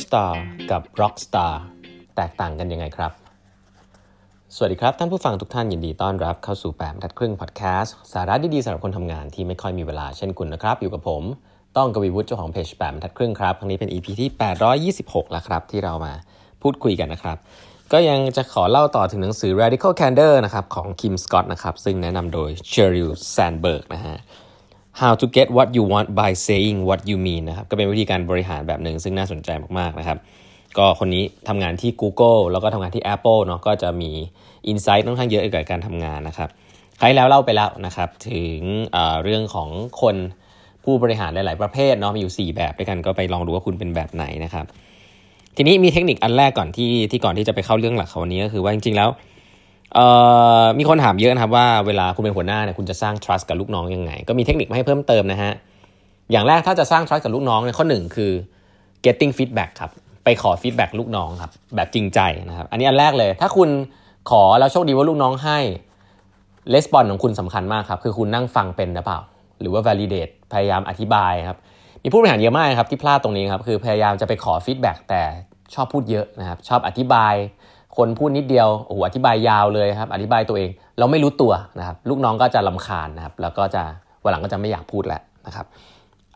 สตาร์กับร็อกสตาร์แตกต่างกันยังไงครับ สวัสดีครับ ท่านผู้ฟังทุกท่านยินดีต้อนรับเข้าสู่แปมทัดครึ่งพอดแคสต์สาระดีๆสำหรับคนทำงานที่ไม่ค่อยมีเวลาเช่นคุณนะครับ อยู่กับผม ต้องกวีวุฒิเจ้าของเพจแปมทัดครึ่งครับครั้งนี้เป็น EP ที่ 826 แล้วครับที่เรามาพูดคุยกันนะครับ ก็ยังจะขอเล่าต่อถึงหนังสือ Radical Candor นะครับของ Kim Scott นะครับซึ่งแนะนำโดย Sheryl Sandberg นะฮะ How to get what you want by saying what you mean นะครับก็เป็นวิธีการบริหารแบบหนึ่งซึ่งน่าสนใจมากๆนะครับ ก็คนนี้ทำงานที่ Google แล้วก็ทำงานที่ Apple เนาะก็จะมี Insight ค่อนข้างเยอะเกี่ยวกับการทำงานนะครับใครแล้วเล่าไปแล้วนะครับถึงเเรื่องของคนผู้บริหารหลาย ๆ ประเภทเนาะมีอยู่ 4 แบบด้วยกันก็ไปลองดูว่าคุณเป็นแบบไหนนะครับ ทีนี้มีเทคนิคอันแรกก่อนที่ที่ก่อนที่จะไปเข้าเรื่องหลักเขาวันนี้ก็คือว่าจริง ๆ แล้ว มีคนถามเยอะนะครับว่าเวลาคุณเป็นหัวหน้าเนี่ยคุณจะสร้าง trust กับลูกน้องยังไง ก็มีเทคนิคมาให้เพิ่มเติมนะฮะอย่างแรกถ้าจะสร้าง trust กับลูกน้องเนี่ยข้อหนึ่งคือ getting feedback ครับไปขอ feedback ลูกน้องครับแบบจริงใจนะครับอันนี้อันแรกเลย ถ้าคุณขอแล้วโชคดีว่าลูกน้องให้ response ของคุณสำคัญมากครับคือคุณนั่งฟังเป็นหรือเปล่า หรือว่า validate พยายามอธิบายครับมีผู้บริหารเยอะมากครับที่พลาดตรงนี้ครับคือพยายามจะไปขอ feedback แต่ชอบพูดเยอะนะครับชอบอธิบาย คนพูดนิดเดียวโอ้โหอธิบายยาวเลยครับ อธิบายตัวเอง เราไม่รู้ตัวนะครับ ลูกน้องก็จะรำคาญนะครับ แล้วก็จะวันหลังก็จะไม่อยากพูดแล้วนะครับ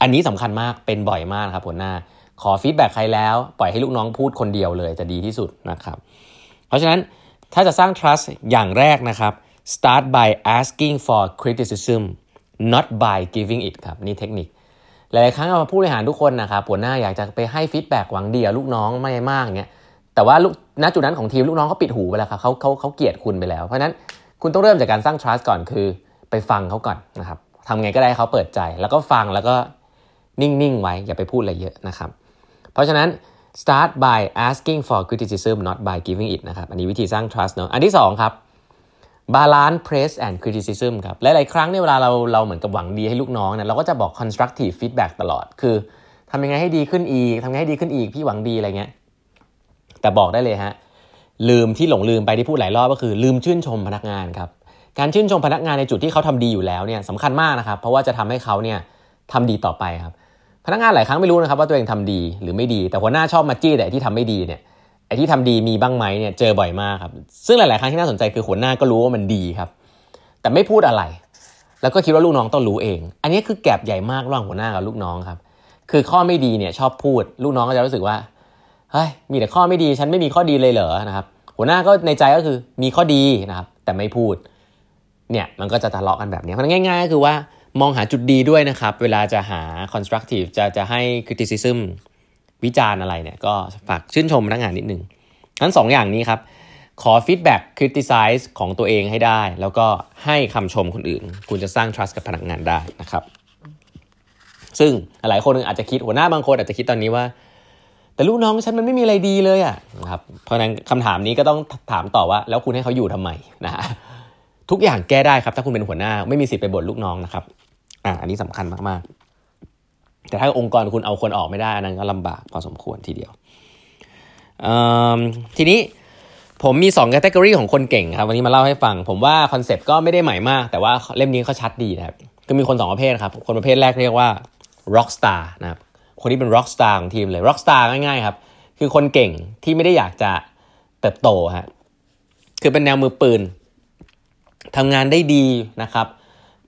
อันนี้สำคัญมากเป็นบ่อยมากครับหัวหน้า ขอ feedback ใครแล้ว ปล่อยให้ลูกน้องพูดคนเดียวเลยจะดีที่สุดนะครับ เพราะฉะนั้นถ้าจะสร้าง trust อย่างแรกนะครับ start by asking for criticism not by giving it ครับนี่เทคนิค หลายครั้งเราผู้บริหารทุกคนนะครับหัวหน้าอยากจะไปให้ feedback หวังดีกับลูกน้องไม่มากเงี้ย แต่ว่าณจุดนั้นของทีมลูกน้องเขาปิดหูไปแล้วครับเขาเขาเขาเกลียดคุณไปแล้ว เพราะนั้นคุณต้องเริ่มจากการสร้าง trust ก่อนคือไปฟังเขาก่อนนะครับทำไงก็ได้เขาเปิดใจ แล้วก็ฟังแล้วก็นิ่งๆไว้อย่าไปพูดอะไรเยอะนะครับ เพราะฉะนั้น start by asking for criticism not by giving it นะครับ อันนี้วิธีสร้าง trust เนาะอันที่2ครับ balance praise and criticism ครับหลายๆครั้งเนี่ยเวลาเราเราเหมือนกับหวังดีให้ลูกน้องเนี่ยเราก็จะบอก constructive feedback ตลอด คือทำยังไงให้ดีขึ้นอีกทำยังไงให้ดีขึ้นอีกพี่หวังดีอะไรเงี้ย แต่บอกได้เลยฮะลืมที่หลงลืมไปที่พูดหลายรอบก็คือ ลืมชื่นชมพนักงานครับการชื่นชมพนักงานในจุดที่เขาทำดีอยู่แล้วเนี่ยสำคัญมากนะครับเพราะว่าจะทำให้เขาเนี่ยทำดีต่อไปครับพนักงานหลายครั้งไม่รู้นะครับว่าตัวเองทำดีหรือไม่ดี แต่หัวหน้าชอบมาจี้แต่ที่ทำไม่ดีเนี่ยไอ้ที่ทำดีมีบ้างไหมเนี่ยเจอบ่อยมากครับซึ่งหลาย ๆ ครั้งที่น่าสนใจคือหัวหน้าก็รู้ว่ามันดีครับ แต่ไม่พูดอะไร แล้วก็คิดว่าลูกน้องต้องรู้เอง อันนี้คือแกลบใหญ่มากระหว่างหัวหน้ากับลูกน้องครับคือข้อไม่ดีเนี่ยชอบพูด ลูกน้องก็จะรู้สึกว่า เฮ้ยมีแต่ข้อไม่ดีฉันไม่มีข้อดีเลยเหรอนะครับ หัวหน้าก็ในใจก็คือมีข้อดีนะครับ แต่ไม่พูดเนี่ยมันก็จะทะเลาะกันแบบนี้เพราะง่าย ๆ ก็คือว่ามองหาจุดดีด้วยนะครับ เวลาจะหา constructive จะจะให้ criticism วิจารณ์อะไรเนี่ยก็ฝากชื่นชมพนักงานนิดนึงทั้งสองอย่างนี้ครับ ขอ feedback criticize ของตัวเองให้ได้ แล้วก็ให้คำชมคนอื่น คุณจะสร้าง trust กับพนักงานได้นะครับ ซึ่งหลายคนอาจจะคิดหัวหน้าบางคนอาจจะคิดตอนนี้ว่า แต่ลูกน้องฉันมันไม่มีอะไรดีเลยอะนะครับเพราะนั้นคำถามนี้ก็ต้องถามต่อว่า แล้วคุณให้เขาอยู่ทำไมนะฮะทุกอย่างแก้ได้ครับ ถ้าคุณเป็นหัวหน้าไม่มีสิทธิ์ไปบ่นลูกน้องนะครับ อ่าอันนี้สำคัญมากๆ แต่ถ้าองค์กรคุณเอาคนออกไม่ได้อันนั้นก็ลำบากพอสมควรทีเดียวทีนี้ผมมี2 category ของคนเก่งครับ วันนี้มาเล่าให้ฟัง ผมว่าคอนเซปต์ก็ไม่ได้ใหม่มาก แต่ว่าเล่มนี้เขาชัดดีนะครับคือมีคน 2 ประเภทครับ คนประเภทแรกเรียกว่า rock star นะครับ คนที่เป็น rock star ของทีมเลย rock star ง่ายๆครับคือคนเก่งที่ไม่ได้อยากจะเติบโตฮะคือเป็นแนวมือปืนทำงานได้ดีนะครับ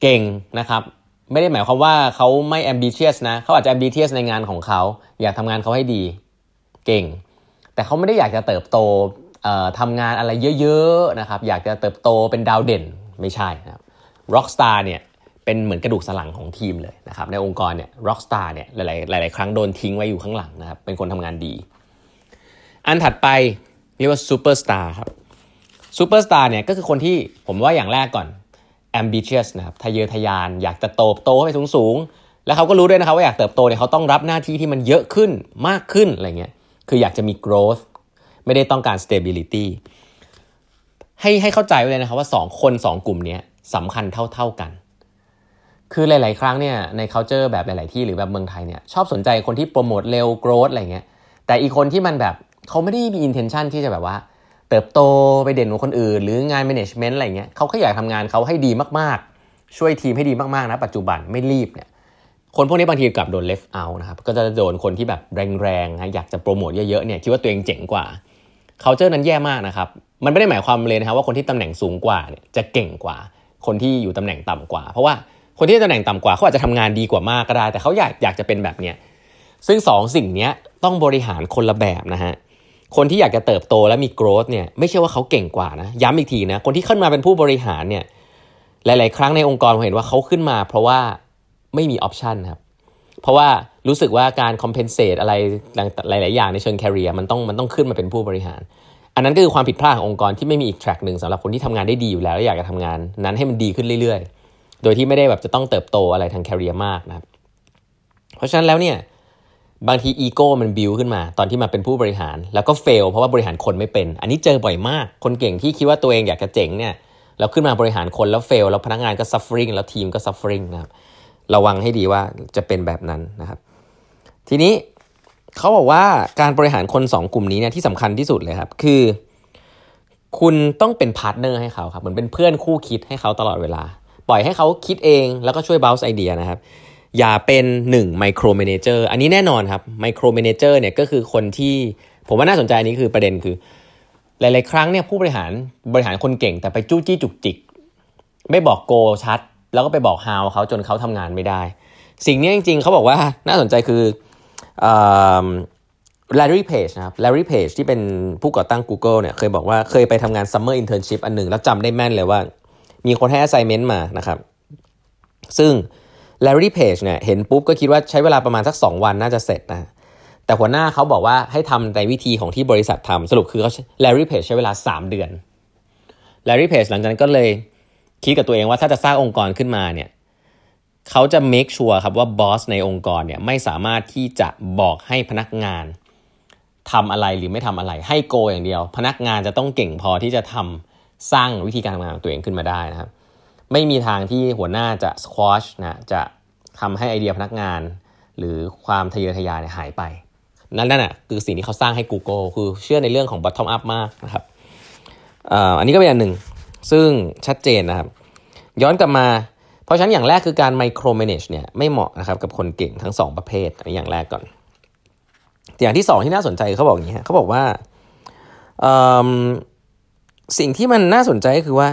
เก่งนะครับ ไม่ได้หมายความว่าเขาไม่ ambitious นะเขาอาจจะ ambitious ในงานของเขาอยากทำงานเขาให้ดี เก่ง แต่เขาไม่ได้อยากจะเติบโตทำงานอะไรเยอะๆนะครับ อยากจะเติบโตเป็นดาวเด่นไม่ใช่นะครับ rock star เนี่ย เป็นเหมือนกระดูกสันหลังของทีมเลยนะครับในองค์กรเนี่ย rock star เนี่ยหลายๆหลายๆครั้งโดนทิ้งไว้อยู่ข้างหลังนะครับเป็นคนทำงานดี อันถัดไปเรียกว่าซูเปอร์สตาร์ครับซูเปอร์สตาร์เนี่ยก็คือคนที่ผมว่าอย่างแรกก่อน ambitious นะครับทะเยอทะยาน อยากจะโตโตให้สูงสูงแล้วเขาก็รู้ด้วยนะครับว่าอยากเติบโตเนี่ยเขาต้องรับหน้าที่ที่มันเยอะขึ้นมากขึ้นอะไรเงี้ยคืออยากจะมี growth ไม่ได้ต้องการ stability ให้ให้เข้าใจไว้เลยนะครับว่า 2 คน 2 กลุ่มนี้สำคัญเท่า ๆกัน คือหลาย ๆ ครั้งเนี่ยใน culture แบบหลาย ๆ ที่หรือแบบเมืองไทยเนี่ยชอบสนใจคนที่โปรโมทเร็ว growth อะไรเงี้ยแต่อีกคนที่มันแบบเขาไม่ได้มี intention ที่จะแบบว่า เติบโตไปเด่นกว่าคนอื่น หรืองาน management อะไรเงี้ยเขาแค่อยากทำงานเขาให้ดีมาก ๆ ช่วยทีมให้ดีมาก ๆ นะ ปัจจุบันไม่รีบเนี่ยคนพวกนี้บางทีกลับโดน left out นะครับก็จะโดนคนที่แบบแรงๆนะอยากจะโปรโมทเยอะ ๆ เนี่ยคิดว่าตัวเองเจ๋งกว่าเขาเจอนั้นแย่มากนะครับมันไม่ได้หมายความเลยนะครับว่าคนที่ตำแหน่งสูงกว่าเนี่ยจะเก่งกว่า คนที่อยู่ตำแหน่งต่ำกว่า เพราะว่า คนที่ตำแหน่งต่ำกว่าเขาอาจจะทำงานดีกว่ามากก็ได้ แต่เขาอยากอยากจะเป็นแบบเนี้ยซึ่ง2สสิ่งนี้ต้องบริหารคนละแบบนะฮะคนที่อยากจะเติบโตและมี growth เนี่ยไม่ใช่ว่าเขาเก่งกว่านะย้ำอีกทีนะคนที่ขึ้นมาเป็นผู้บริหารเนี่ยหลาย ๆ ครั้งในองค์กรผมเห็นว่าเขาขึ้นมา เพราะว่าไม่มีออปชันครับเพราะว่ารู้สึกว่าการ compensate อะไรหลาย ๆ อย่างในเชิง career มันต้องมันต้องขึ้นมาเป็นผู้บริหาร อันนั้นก็คือความผิดพลาดขององค์กรที่ไม่มีอีก track หนึ่งสำหรับคนที่ทำงานได้ดีอยู่แล้ว และอยากจะทำงานนั้นให้มันดีขึ้นเรื่อย ๆ โดยที่ไม่ได้แบบจะต้องเติบโตอะไรทาง career มากนะครับ เพราะฉะนั้นแล้วเนี่ยบางทีอีโก้มันบิวขึ้นมาตอนที่มาเป็นผู้บริหาร แล้วก็เฟลเพราะว่าบริหารคนไม่เป็น อันนี้เจอบ่อยมาก คนเก่งที่คิดว่าตัวเองอยากจะเจ๋งเนี่ยแล้วขึ้นมาบริหารคนแล้ว fail แล้วพนักงานก็ suffering แล้วทีมก็ suffering นะครับระวังให้ดีว่าจะเป็นแบบนั้นนะครับ ทีนี้เขาบอกว่าการบริหารคน 2 กลุ่มนี้เนี่ยที่สำคัญที่สุดเลยครับ คือ คุณต้องเป็น partner ให้เขาครับเหมือนเป็นเพื่อนคู่คิดให้เขาตลอดเวลา ปล่อยให้เขาคิดเองแล้วก็ช่วยบ o ส์ไอเดียนะครับ อย่าเป็น micromanager อันนี้แน่นอนครับ micromanager เนี่ยก็คือคนที่ผมว่าน่าสนใจอันนี้คือประเด็นคือ หลาย ๆ ครั้งเนี่ยผู้บริหารบริหารคนเก่ง แต่ไปจู้จี้จุกจิก ไม่บอกโกชัด แล้วก็ไปบอกฮาวเขาจนเขาทำงานไม่ได้ สิ่งนี้จริง ๆเขาบอกว่าน่าสนใจคือลารีเพจนะครับลารีเพจที่เป็นผู้ก่อตั้ง Google เนี่ยเคยบอกว่าเคยไปทำงาน Summer Internship อันหนึ่งแล้วจำได้แม่นเลยว่า มีคนให้ assignment มานะครับ ซึ่ง Larry Page เนี่ยเห็นปุ๊บก็คิดว่าใช้เวลาประมาณสัก 2 วันน่าจะเสร็จนะแต่หัวหน้าเขาบอกว่าให้ทำในวิธีของที่บริษัททำสรุปคือเขา Larry Page ใช้เวลา 3 เดือน Larry Page หลังจากนั้นก็เลยคิดกับตัวเองว่าถ้าจะสร้างองค์กรขึ้นมาเนี่ยเขาจะ make sure ครับว่าบอสในองค์กรเนี่ยไม่สามารถที่จะบอกให้พนักงานทำอะไรหรือไม่ทำอะไรให้โกอย่างเดียว พนักงานจะต้องเก่งพอที่จะทำ สร้างวิธีการทำงานของตัวเองขึ้นมาได้นะครับ ไม่มีทางที่หัวหน้าจะสควอชนะจะทำให้ไอเดียพนักงาน หรือความทะเยอทะยานหายไป นั่นนั่นอะคือสิ่งที่เขาสร้างให้ Google คือเชื่อในเรื่องของ bottom up มากนะครับอันนี้ก็เป็นอันหนึ่งซึ่งชัดเจนนะครับ ย้อนกลับมา เพราะฉะนั้นอย่างแรกคือการ micro manage เนี่ยไม่เหมาะนะครับกับคนเก่งทั้ง 2 ประเภทอันนี้อย่างแรกก่อน อย่างที่ 2 ที่น่าสนใจเขาบอกอย่างนี้ฮะเขาบอกว่า สิ่งที่มันน่าสนใจก็คือว่า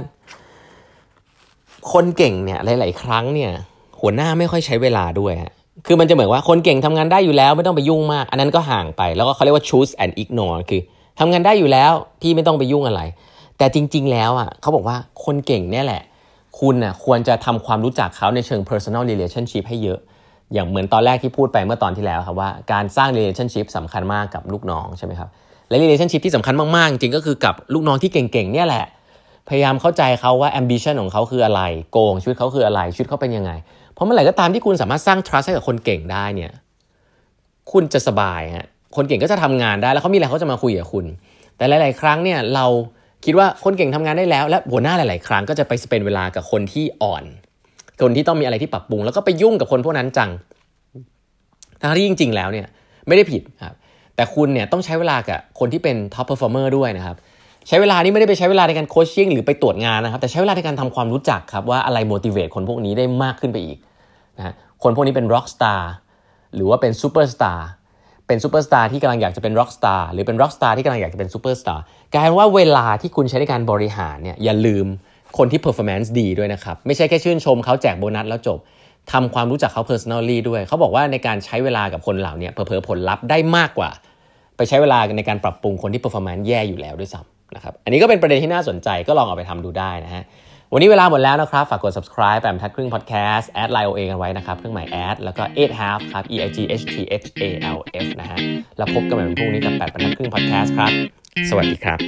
คนเก่งเนี่ยหลาย ๆ ครั้งเนี่ย หัวหน้าไม่ค่อยใช้เวลาด้วยฮะคือมันจะเหมือนว่าคนเก่งทำงานได้อยู่แล้ว ไม่ต้องไปยุ่งมาก อันนั้นก็ห่างไป แล้วก็เขาเรียกว่า choose and ignore คือทำงานได้อยู่แล้วพี่ไม่ต้องไปยุ่งอะไร แต่จริง ๆ แล้วอะเขาบอกว่าคนเก่งเนี่ยแหละ คุณน่ะควรจะทำความรู้จักเขาในเชิง personal relationship ให้เยอะ อย่างเหมือนตอนแรกที่พูดไปเมื่อตอนที่แล้วครับว่าการสร้าง relationship สำคัญมากกับลูกน้องใช่ไหมครับ และ relationship ที่สำคัญมากๆ จริงก็คือกับลูกน้องที่เก่งๆเนี่ยแหละ พยายามเข้าใจเขาว่า ambition ของเขาคืออะไร โกงชีวิตเขาคืออะไรชีวิตเขาเป็นยังไง เพราะเมื่อไหร่ก็ตามที่คุณสามารถสร้าง trust ให้กับคนเก่งได้เนี่ยคุณจะสบายฮะคนเก่งก็จะทำงานได้แล้วเขามีอะไรเขาจะมาคุยกับคุณ แต่หลาย ๆ ครั้งเนี่ยเราคิดว่าคนเก่งทำงานได้แล้ว และหัวหน้าหลาย ๆ ครั้งก็จะไปสเปนเวลากับคนที่อ่อน คนที่ต้องมีอะไรที่ปรับปรุง แล้วก็ไปยุ่งกับคนพวกนั้นจังทั้งที่จริง ๆ แล้วเนี่ยไม่ได้ผิดครับ แต่คุณเนี่ยต้องใช้เวลากับคนที่เป็น top performer ด้วยนะครับใช้เวลานี้ไม่ได้ไปใช้เวลาในการ coaching หรือไปตรวจงานนะครับแต่ใช้เวลาในการทำความรู้จักครับว่าอะไร motivate คนพวกนี้ได้มากขึ้นไปอีกนะคนพวกนี้เป็น rock star หรือว่าเป็น superstar เป็นซูเปอร์สตาร์ที่กำลังอยากจะเป็น rock star หรือเป็น rock star ที่กำลังอยากจะเป็นซูเปอร์สตาร์กลายเป็นว่าเวลาที่คุณใช้ในการบริหารเนี่ยอย่าลืมคนที่ performance ดีด้วยนะครับไม่ใช่แค่ชื่นชมเขาแจกโบนัสแล้วจบ ทำความรู้จักเขา personally ด้วย เขาบอกว่าในการใช้เวลากับคนเหล่านี้เผลอผลลัพธ์ได้มากกว่า ไปใช้เวลาในการปรับปรุงคนที่ performance แย่อยู่แล้วด้วยซ้ำนะครับ อันนี้ก็เป็นประเด็นที่น่าสนใจก็ลองเอาไปทำดูได้นะฮะ วันนี้เวลาหมดแล้วนะครับ ฝากกด subscribe แปมทัดครึ่ง podcast แอดไลน์โอเอกันไว้นะครับ เครื่องหมายแอดแล้วก็ eight half ครับ e i g h t h a l f นะฮะ แล้วพบกันใหม่วันพรุ่งนี้กับแปดบรรทัดครึ่ง podcast ครับ สวัสดีครับ